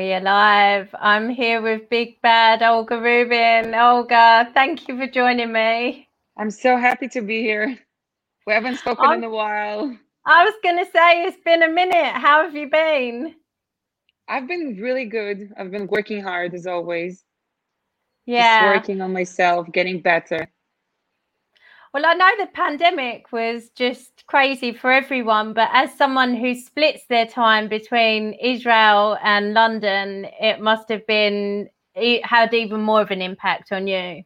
We are live. I'm here with Big Bad Olga Rubin. Olga, thank you for joining me. I'm so happy to be here. We haven't spoken I'm, in a while. I was going to say, it's been a minute. How have you been? I've been really good. I've been working hard as always. Yeah. Just working on myself, getting better. Well, I know the pandemic was just crazy for everyone, but as someone who splits their time between Israel and London, it must have been it had even more of an impact on you.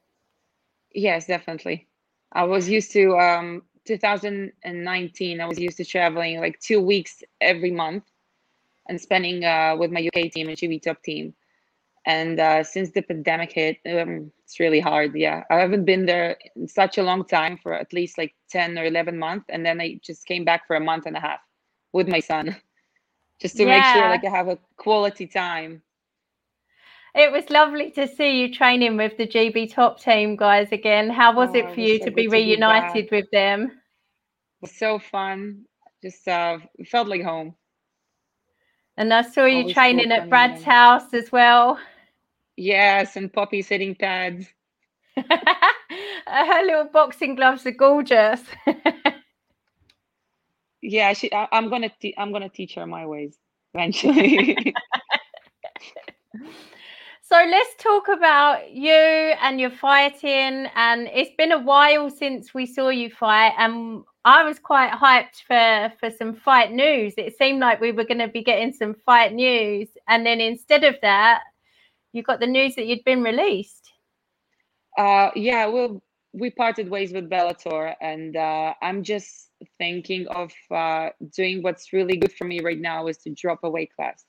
Yes, definitely. I was used to um 2019. I was used to traveling like two weeks every month and spending uh, with my UK team and GB Top team and uh, since the pandemic hit um, it's really hard yeah. I haven't been there in such a long time for at least like 10 or 11 months and then i just came back for a month and a half with my son just to yeah. make sure like i have a quality time. It was lovely to see you training with the gb top team guys again. How was oh, it for you so to be reunited to be with them? It was so fun. Just uh felt like home. And I saw you Always training at Brad's house as well. Yes, and poppy sitting pads. Her little boxing gloves are gorgeous. yeah, she. I, am gonna. Te- I'm gonna teach her my ways eventually. so let's talk about you and your fighting. And it's been a while since we saw you fight, and I was quite hyped for for some fight news. It seemed like we were going to be getting some fight news, and then instead of that, you got the news that you'd been released. Uh, yeah, well, we parted ways with Bellator, and uh, I'm just thinking of uh, doing what's really good for me right now is to drop a weight class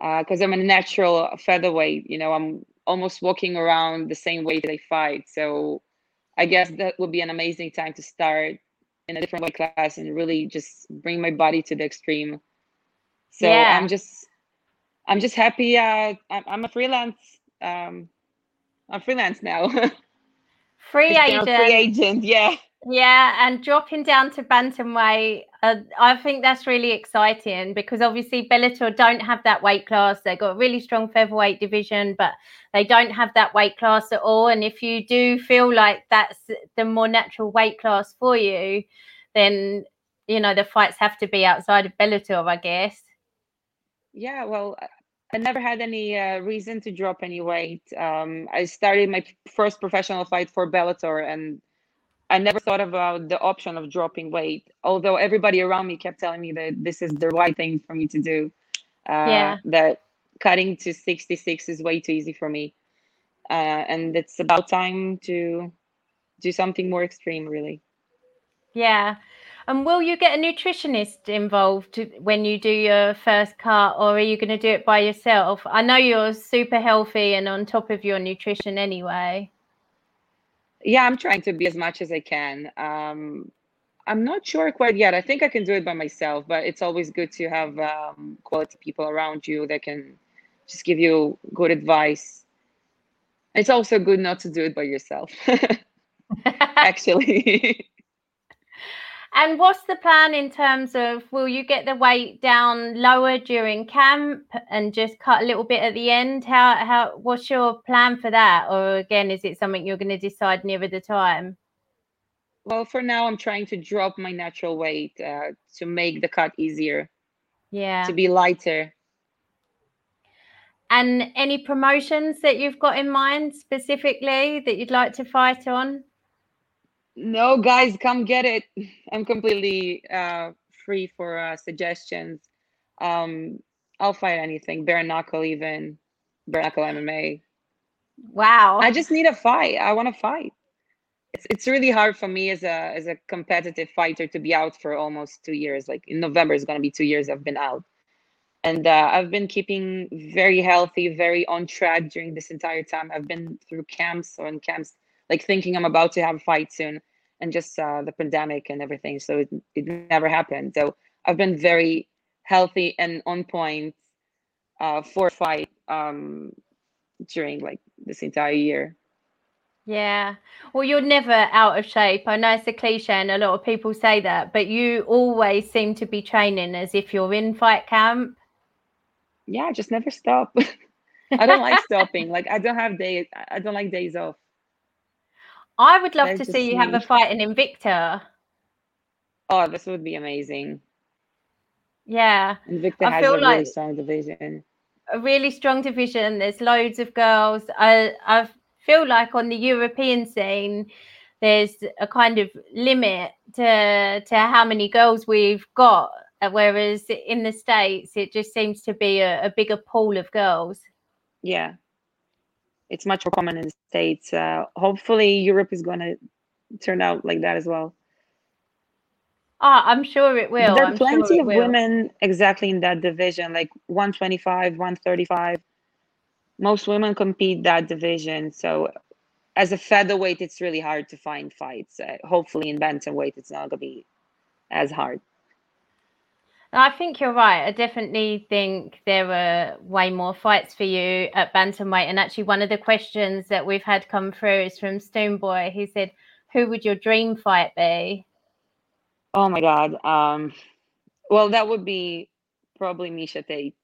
because uh, I'm a natural featherweight. You know, I'm almost walking around the same weight that I fight. So I guess that would be an amazing time to start in a different weight class and really just bring my body to the extreme. So yeah. I'm just I'm just happy. Uh, I'm a freelance. Um, I'm freelance now. Free agent. Free agent. Yeah. Yeah, and dropping down to bantamweight, uh, I think that's really exciting because obviously Bellator don't have that weight class. They've got a really strong featherweight division, but they don't have that weight class at all. And if you do feel like that's the more natural weight class for you, then you know the fights have to be outside of Bellator, I guess. Yeah, well, I never had any uh, reason to drop any weight. Um, I started my first professional fight for Bellator, and I never thought about the option of dropping weight. Although everybody around me kept telling me that this is the right thing for me to do. Uh, yeah. That cutting to 66 is way too easy for me, uh, and it's about time to do something more extreme, really. Yeah. And will you get a nutritionist involved when you do your first cut, or are you going to do it by yourself? I know you're super healthy and on top of your nutrition anyway. Yeah, I'm trying to be as much as I can. Um, I'm not sure quite yet. I think I can do it by myself, but it's always good to have um, quality people around you that can just give you good advice. It's also good not to do it by yourself, actually. And what's the plan in terms of will you get the weight down lower during camp and just cut a little bit at the end? How how what's your plan for that? Or again, is it something you're going to decide nearer the time? Well, for now, I'm trying to drop my natural weight uh, to make the cut easier. Yeah. To be lighter. And any promotions that you've got in mind specifically that you'd like to fight on? No guys come get it. I'm completely uh, free for uh, suggestions. Um, i'll fight anything. Bare knuckle even. Bare knuckle mma wow. I just need a fight. I want to fight. It's, it's really hard for me as a as a competitive fighter to be out for almost two years. Like in november is going to be two years i've been out. And uh, i've been keeping very healthy very on track during this entire time. I've been through camps on camps like thinking I'm about to have a fight soon, and just uh, the pandemic and everything. So it, it never happened. So I've been very healthy and on point uh, for fight um, during like this entire year. Yeah. Well, you're never out of shape. I know it's a cliche and a lot of people say that, but you always seem to be training as if you're in fight camp. yeah, just never stop. I don't like stopping. Like I don't have days. I don't like days off. I would love to see you have a fight in Invicta. Oh, this would be amazing. Yeah. Invicta I has a like really strong division. A really strong division. There's loads of girls. I I feel like on the European scene, there's a kind of limit to to how many girls we've got. Uh, whereas in the States, it just seems to be a, a bigger pool of girls. Yeah. It's much more common in the States. Uh, hopefully, Europe is going to turn out like that as well. Ah, I'm sure it will. There are I'm plenty sure of will. women exactly in that division, like 125, 135. Most women compete that division. So as a featherweight, it's really hard to find fights. Uh, hopefully in bantamweight, it's not going to be as hard. I think you're right. I definitely think there were way more fights for you at bantamweight. And actually, one of the questions that we've had come through is from Stoneboy. who said, "Who would your dream fight be?" Oh my God. Um, well, that would be probably Miesha Tate.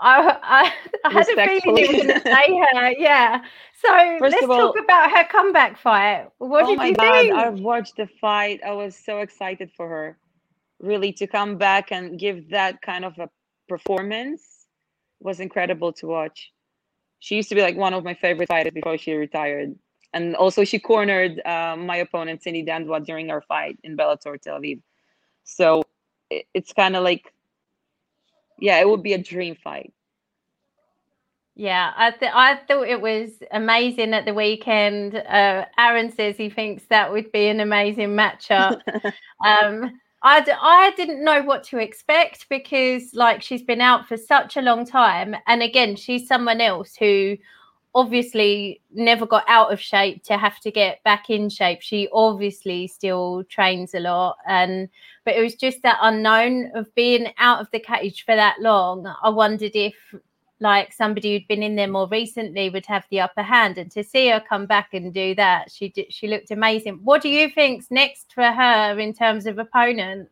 I, I, I had a feeling you were going to say her. Yeah. So First let's all, talk about her comeback fight. What oh did you God, think? I've watched the fight. I was so excited for her, really, to come back and give that kind of a performance was incredible to watch. She used to be like one of my favorite fighters before she retired and also she cornered uh, my opponent Cindy Dandois during our fight in Bellator Tel Aviv. So it, it's kind of like, yeah, it would be a dream fight. Yeah, I th- I thought it was amazing at the weekend. Uh, Aaron says he thinks that would be an amazing matchup. um, I d- I didn't know what to expect because like she's been out for such a long time, and again, she's someone else who obviously never got out of shape to have to get back in shape. She obviously still trains a lot and but it was just that unknown of being out of the cage for that long. I wondered if like somebody who'd been in there more recently would have the upper hand and to see her come back and do that she did, she looked amazing. What do you think's next for her in terms of opponent?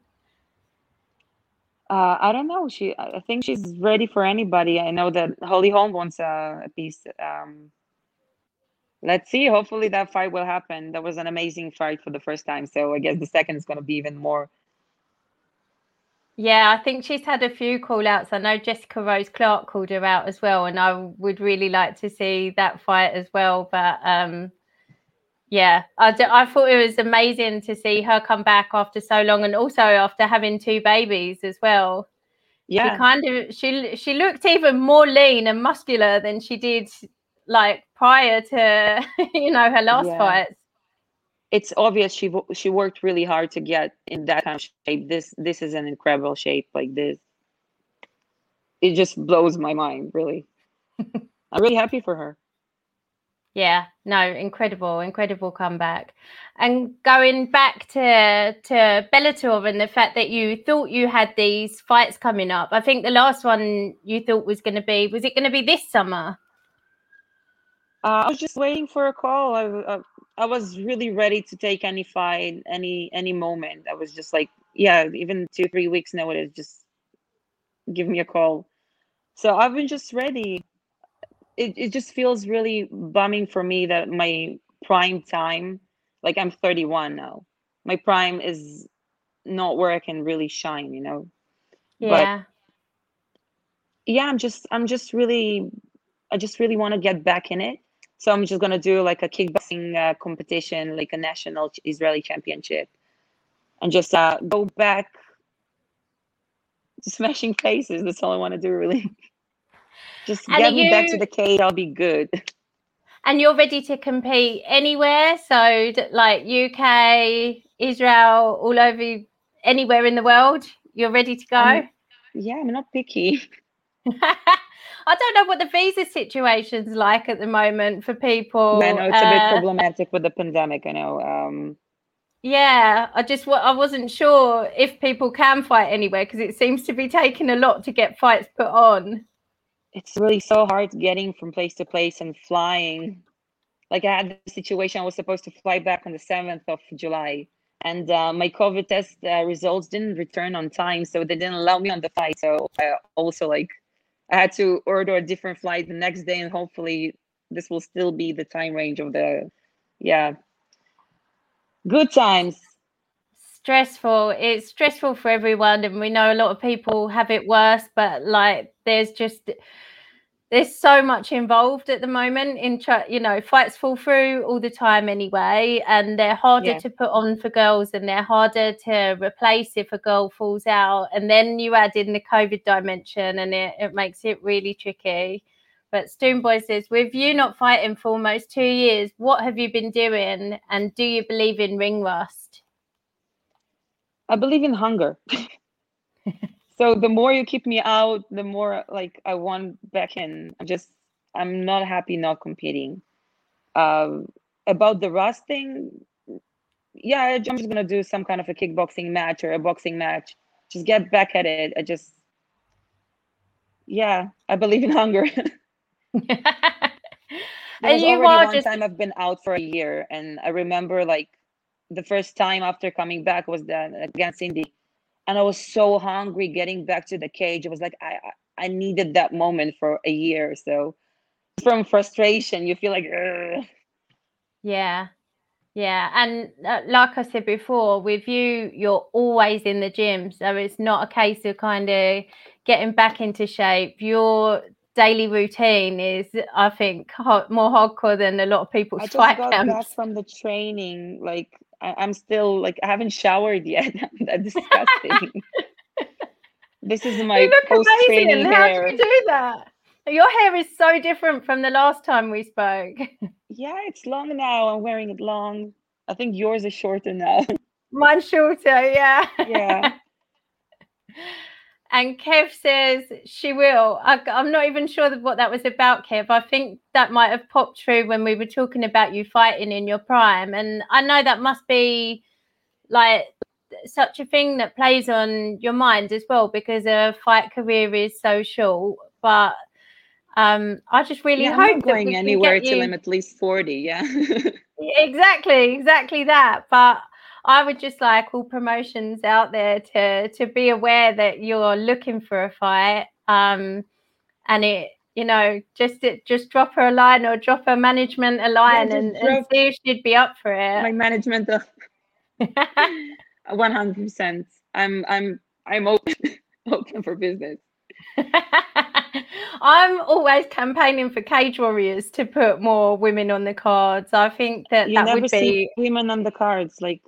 Uh, I don't know. She, I think she's ready for anybody. I know that Holly Holm wants a, a piece. Um, let's see. Hopefully that fight will happen. That was an amazing fight for the first time. So I guess the second is going to be even more. Yeah, I think she's had a few call outs. I know Jessica Rose Clark called her out as well, and I would really like to see that fight as well. But um, yeah, I, d- I thought it was amazing to see her come back after so long, and also after having two babies as well. Yeah, she kind of she she looked even more lean and muscular than she did like prior to you know her last yeah. fights. It's obvious she she worked really hard to get in that kind of shape. This this is an incredible shape. Like this, it just blows my mind. Really, I'm really happy for her. Yeah, no, incredible, incredible comeback. And going back to to Bellator and the fact that you thought you had these fights coming up. I think the last one you thought was going to be was it going to be this summer? Uh, I was just waiting for a call. I, uh, I was really ready to take any fight, any any moment. I was just like, yeah, even two three weeks now. notice, just give me a call. So I've been just ready it, it just feels really bumming for me that my prime time like i'm 31 now my prime is not where i can really shine you know yeah but yeah i'm just i'm just really i just really want to get back in it so i'm just going to do like a kickboxing uh, competition like a national israeli championship and just uh, go back to smashing faces that's all i want to do really Just and get me you, back to the cage. I'll be good. And you're ready to compete anywhere? So, like UK, Israel, all over, anywhere in the world? You're ready to go? Um, yeah, I'm not picky. I don't know what the visa situation's like at the moment for people. I know it's uh, a bit uh, problematic with the pandemic. I know. Um, yeah, I just I wasn't sure if people can fight anywhere because it seems to be taking a lot to get fights put on it's really so hard getting from place to place and flying. Like I had the situation, I was supposed to fly back on the 7th of July, and uh, my COVID test uh, results didn't return on time, so they didn't allow me on the flight. So I also like, I had to order a different flight the next day, and hopefully this will still be the time range of the yeah. Good times. Stressful. It's stressful for everyone and we know a lot of people have it worse but like there's just there's so much involved at the moment in you know fights fall through all the time anyway and they're harder yeah. to put on for girls and they're harder to replace if a girl falls out and then you add in the covid dimension and it, it makes it really tricky but Stoneboy says, with you not fighting for almost two years, what have you been doing? And do you believe in ring rust? I believe in hunger. so the more you keep me out, the more like I want back in. I'm just I'm not happy not competing. Um, about the rust thing, yeah, I'm just gonna do some kind of a kickboxing match or a boxing match. Just get back at it. I just, yeah, I believe in hunger. and you are one just time I've been out for a year, and I remember like the first time after coming back was the against Cindy, and I was so hungry getting back to the cage. It was like I I needed that moment for a year. So from frustration, you feel like. Ugh. Yeah, yeah, and uh, like I said before, with you, you're always in the gym, so it's not a case of kind of getting back into shape. You're daily routine is, I think, more hardcore than a lot of people. I just got camps. back from the training. Like I, am still like I haven't showered yet. That's disgusting. this is my post training hair. How do you do that? Your hair is so different from the last time we spoke. yeah, it's long now. I'm wearing it long. I think yours is shorter now. Mine's shorter, yeah. Yeah. And Kev says she will. I, am not even sure what that was about, Kev. I think that might have popped through when we were talking about you fighting in your prime. And I know that must be like such a thing that plays on your mind as well because a fight career is so short. But um, I just really yeah, hope I'm going anywhere till I'm at least 40. Yeah. exactly, exactly that. But I would just like all promotions out there to to be aware that you're looking for a fight. Um, and it, you know, just just drop her a line or drop her management a line yeah, and, and, see if she'd be up for it. My management, one hundred percent. I'm I'm I'm open open for business. I'm always campaigning for Cage Warriors to put more women on the cards. I think that you that would be women on the cards. Like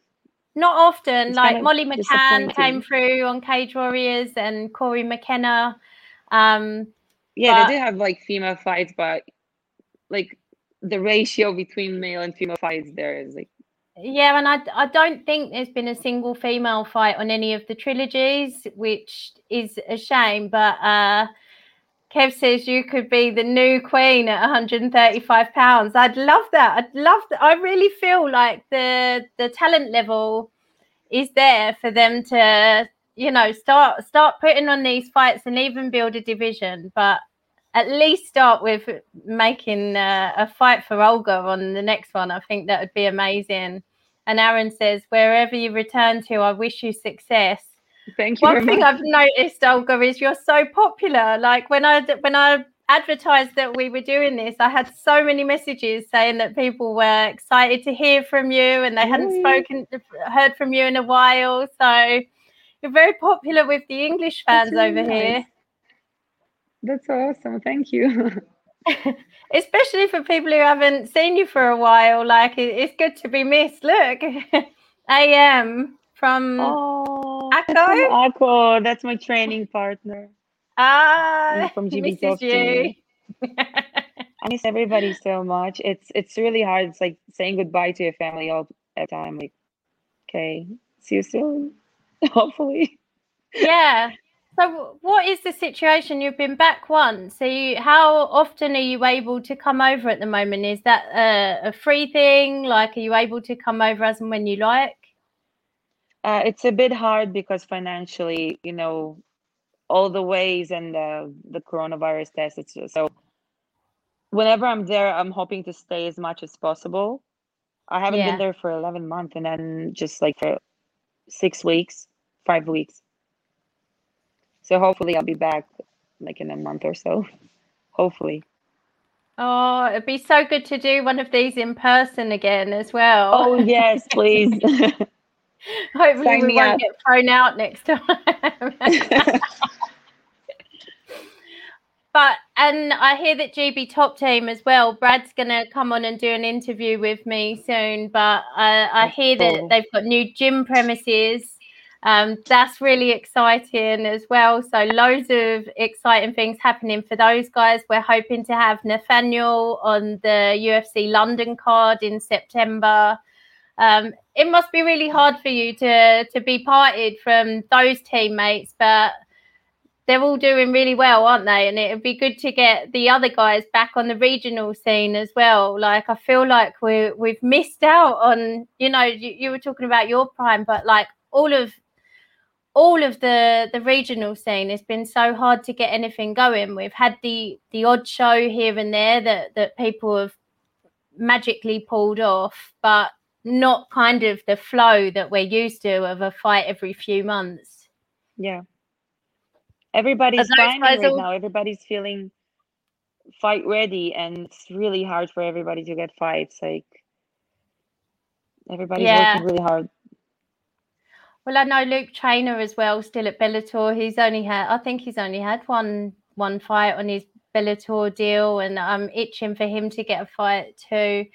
not often. It's like Molly McCann came through on Cage Warriors and Cory McKenna. Um, yeah, but, they do have like female fights, but like the ratio between male and female fights there is like. Yeah, and I, I don't think there's been a single female fight on any of the trilogies, which is a shame. But uh, Kev says you could be the new queen at 135 pounds. I'd love that. I'd love that. I really feel like the the talent level is there for them to, you know, start start putting on these fights and even build a division. But at least start with making uh, a fight for Olga on the next one. I think that would be amazing. And Aaron says, wherever you return to, I wish you success. Thank you. One thing much. I've noticed, Olga, is you're so popular. Like when I when I advertised that we were doing this, I had so many messages saying that people were excited to hear from you and they hadn't spoken heard from you in a while. So you're very popular with the English fans really over nice. here. That's awesome. Thank you. Especially for people who haven't seen you for a while. Like it's good to be missed. Look, I AM from oh, Akko. Akko, that's my training partner. Ah, from GB I miss everybody so much. It's it's really hard. It's like saying goodbye to your family all the time. Like, okay, see you soon. Hopefully. Yeah. So, what is the situation? You've been back once. So, you, how often are you able to come over at the moment? Is that a, a free thing? Like, are you able to come over as and when you like? Uh, it's a bit hard because financially, you know, all the ways and the, the coronavirus test. It's just, so whenever I'm there, I'm hoping to stay as much as possible. I haven't yeah. been there for 11 months and then just like for six weeks, five weeks. So hopefully I'll be back like in a month or so, hopefully. Oh, it'd be so good to do one of these in person again as well. Oh yes, please. Hopefully Sign we won't up. get thrown out next time. but and I hear that GB Top Team as well. Brad's gonna come on and do an interview with me soon. But I, I hear that they've got new gym premises. Um, that's really exciting as well. So loads of exciting things happening for those guys. We're hoping to have Nathaniel on the UFC London card in September. Um, it must be really hard for you to to be parted from those teammates, but they're all doing really well, aren't they? And it'd be good to get the other guys back on the regional scene as well. Like I feel like we we've missed out on, you know, you, you were talking about your prime, but like all of all of the the regional scene has been so hard to get anything going. We've had the the odd show here and there that that people have magically pulled off, but not kind of the flow that we're used to of a fight every few months. Yeah. Everybody's fine right all... now. Everybody's feeling fight ready and it's really hard for everybody to get fights. Like everybody's yeah. working really hard. Well, I know Luke Trainer as well, still at Bellator. He's only had, I think he's only had one one fight on his Bellator deal, and I'm itching for him to get a fight too.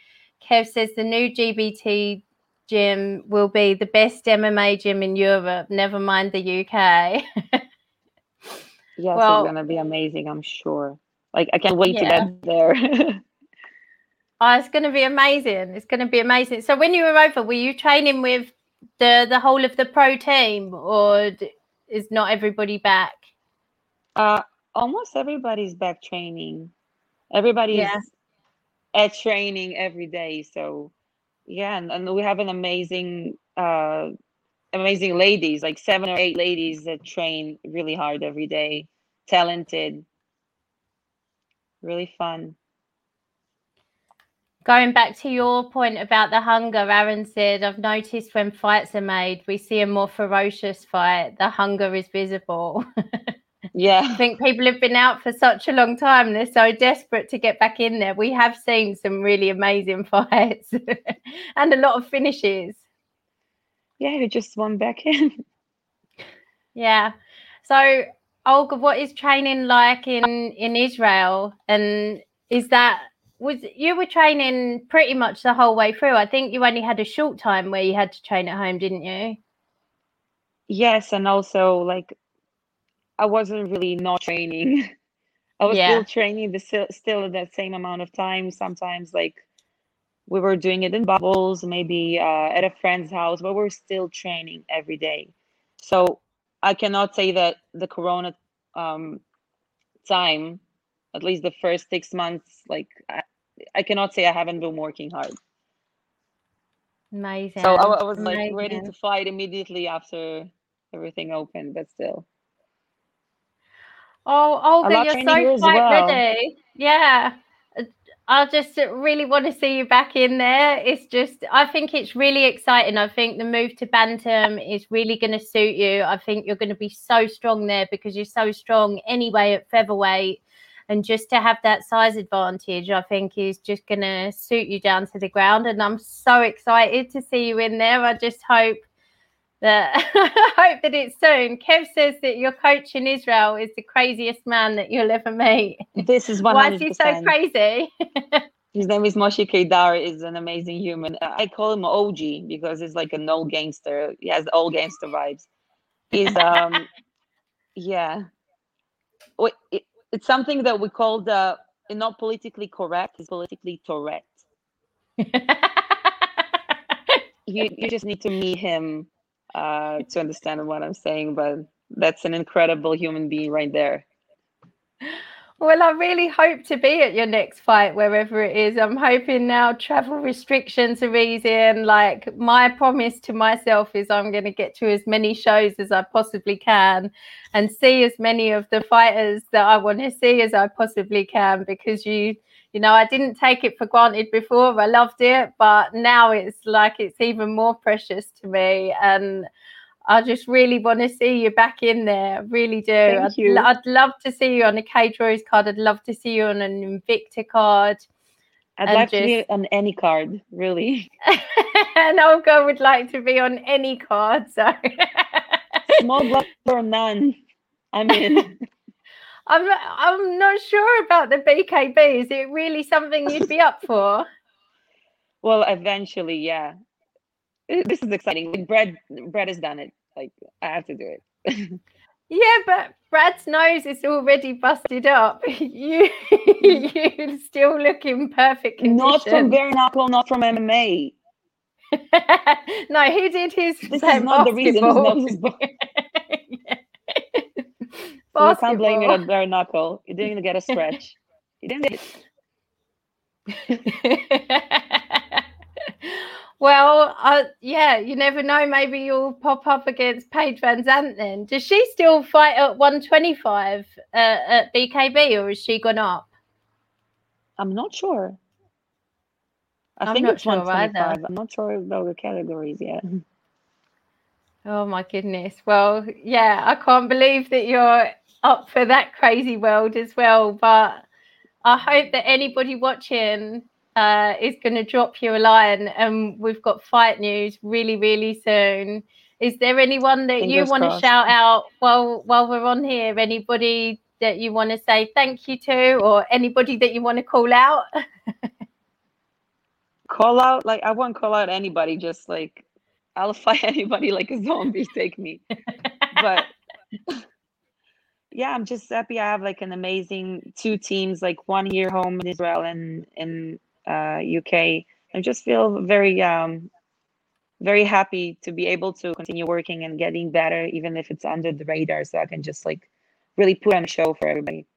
Kev says the new GBT gym will be the best MMA gym in Europe, never mind the UK. yes, well, it's gonna be amazing, I'm sure. Like I can't wait yeah. to get there. oh, it's gonna be amazing. It's gonna be amazing. So when you were over, were you training with the the whole of the pro team, or is not everybody back? Uh, almost everybody's back training. Everybody's yeah at training every day. So yeah, and, and we have an amazing uh amazing ladies, like seven or eight ladies that train really hard every day, talented, really fun. Going back to your point about the hunger, Aaron said, I've noticed when fights are made, we see a more ferocious fight. The hunger is visible. Yeah. I think people have been out for such a long time. They're so desperate to get back in there. We have seen some really amazing fights and a lot of finishes. Yeah, who just won back in. Yeah. So, Olga, what is training like in in Israel? And is that was you were training pretty much the whole way through? I think you only had a short time where you had to train at home, didn't you? Yes, and also like I wasn't really not training. I was yeah. still training the still, still the same amount of time. Sometimes like we were doing it in bubbles, maybe uh, at a friend's house, but we're still training every day. So I cannot say that the Corona um, time, at least the first six months, like I, I cannot say I haven't been working hard. Amazing. So I, I was like Amazing. ready to fight immediately after everything opened, but still. Oh, Olga, you're so quite well. ready. Yeah. I just really want to see you back in there. It's just, I think it's really exciting. I think the move to Bantam is really going to suit you. I think you're going to be so strong there because you're so strong anyway at featherweight. And just to have that size advantage, I think is just going to suit you down to the ground. And I'm so excited to see you in there. I just hope that I hope that it's soon. Kev says that your coach in Israel is the craziest man that you'll ever meet. This is 100%. Why is he so crazy? His name is Moshe Kedar. is an amazing human. I call him OG because he's like an old gangster. He has old gangster vibes. He's um yeah. It's something that we call the not politically correct, it's politically Tourette. you you just need to meet him uh, to understand what I'm saying, but that's an incredible human being right there. Well, I really hope to be at your next fight, wherever it is. I'm hoping now travel restrictions are easing. Like, my promise to myself is I'm going to get to as many shows as I possibly can and see as many of the fighters that I want to see as I possibly can because you you know, I didn't take it for granted before. I loved it, but now it's like it's even more precious to me. And I just really want to see you back in there. I really do. Thank I'd, you. I'd love to see you on a Cage Warriors card. I'd love to see you on an Invicta card. I'd like to be on any card, really. and Olga would like to be on any card. So Small block or none. I'm in. I'm not, I'm not sure about the BKB. Is it really something you'd be up for? well, eventually, yeah. This is exciting. Brad, Brad has done it. Like I have to do it. Yeah, but Brad's nose is already busted up. You you still look in perfect condition. not from bare knuckle, not from MMA. no, he did his. This is not the reason his basketball. nose is busted. Yeah. So you can't blame it on bare knuckle. You didn't get a stretch. You didn't well, uh, yeah, you never know. Maybe you'll pop up against Paige VanZant then. Does she still fight at 125 uh, at BKB or has she gone up? I'm not sure. I I'm think it's sure either. 125. I'm not sure about the categories yet. Oh my goodness. Well, yeah, I can't believe that you're up for that crazy world as well. But I hope that anybody watching uh, is going to drop you a line. And we've got fight news really, really soon. Is there anyone that you want to shout out while while we're on here? Anybody that you want to say thank you to, or anybody that you want to call out? Call out like I won't call out anybody. Just like I'll fight anybody like a zombie. Take me. But yeah, I'm just happy I have like an amazing two teams. Like one here home in Israel and in uh, UK. I just feel very um very happy to be able to continue working and getting better, even if it's under the radar. So I can just like really put on a show for everybody.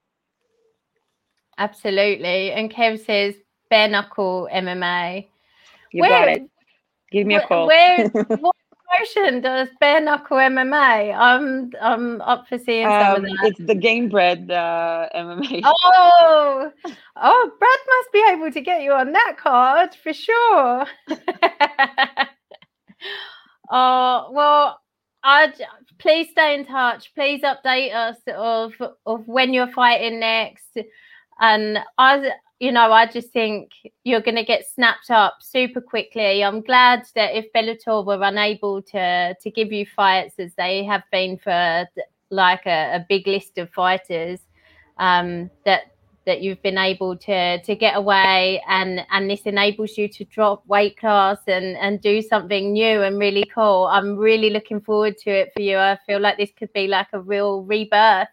Absolutely. And Kev says bare knuckle MMA. You got it. Give me a call. Where, what promotion does bare knuckle MMA? I'm I'm up for seeing some of Um, that. it's the Gamebred uh, MMA. Oh, oh, Brad must be able to get you on that card for sure. oh well, I please stay in touch. Please update us of of when you're fighting next. And I, you know, I just think you're going to get snapped up super quickly. I'm glad that if Bellator were unable to to give you fights as they have been for like a, a big list of fighters, um, that that you've been able to to get away and and this enables you to drop weight class and and do something new and really cool. I'm really looking forward to it for you. I feel like this could be like a real rebirth.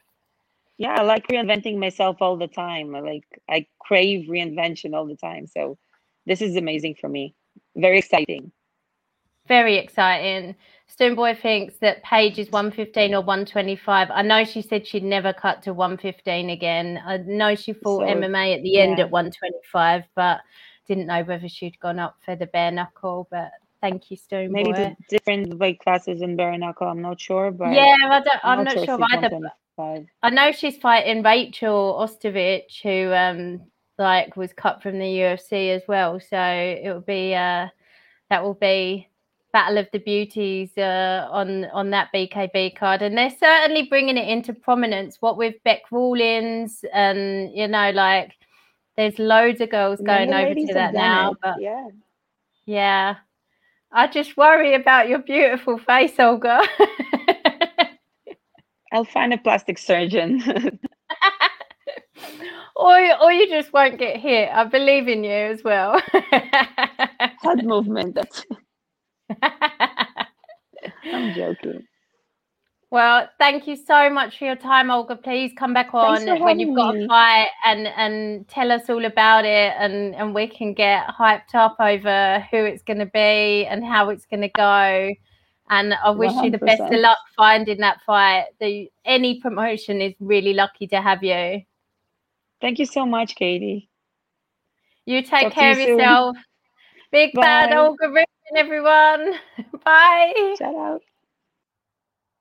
Yeah i like reinventing myself all the time I like i crave reinvention all the time so this is amazing for me very exciting Very exciting. Stoneboy thinks that Paige is 115 or 125. I know she said she'd never cut to 115 again. I know she fought So, MMA at the end at 125, but didn't know whether she'd gone up for the bare knuckle. But thank you, Stoneboy. maybe the different weight classes in bare knuckle i'm not sure but yeah, I don't, I'm not if sure she's either. but 125. I know she's fighting Rachel Ostovich, who um like was cut from the UFC as well. So it will be uh that will be Battle of the Beauties uh, on on that BKB card, and they're certainly bringing it into prominence. What with Beck Rawlings, and you know, like there's loads of girls going over to that now. it, But yeah yeah, I just worry about your beautiful face, Olga. i'll find a plastic surgeon or or you just won't get hit. I believe in you as well. head movement that's i'm joking well, thank you so much for your time, Olga. Please come back on when you've got a fight and and tell us all about it, and and we can get hyped up over who it's going to be and how it's going to go. And I wish you the best of luck finding that fight. The any promotion is really lucky to have you. thank you so much katie You take Talk care you of soon. yourself. Big bad Bye. Olga Rubin, everyone. Bye. shout out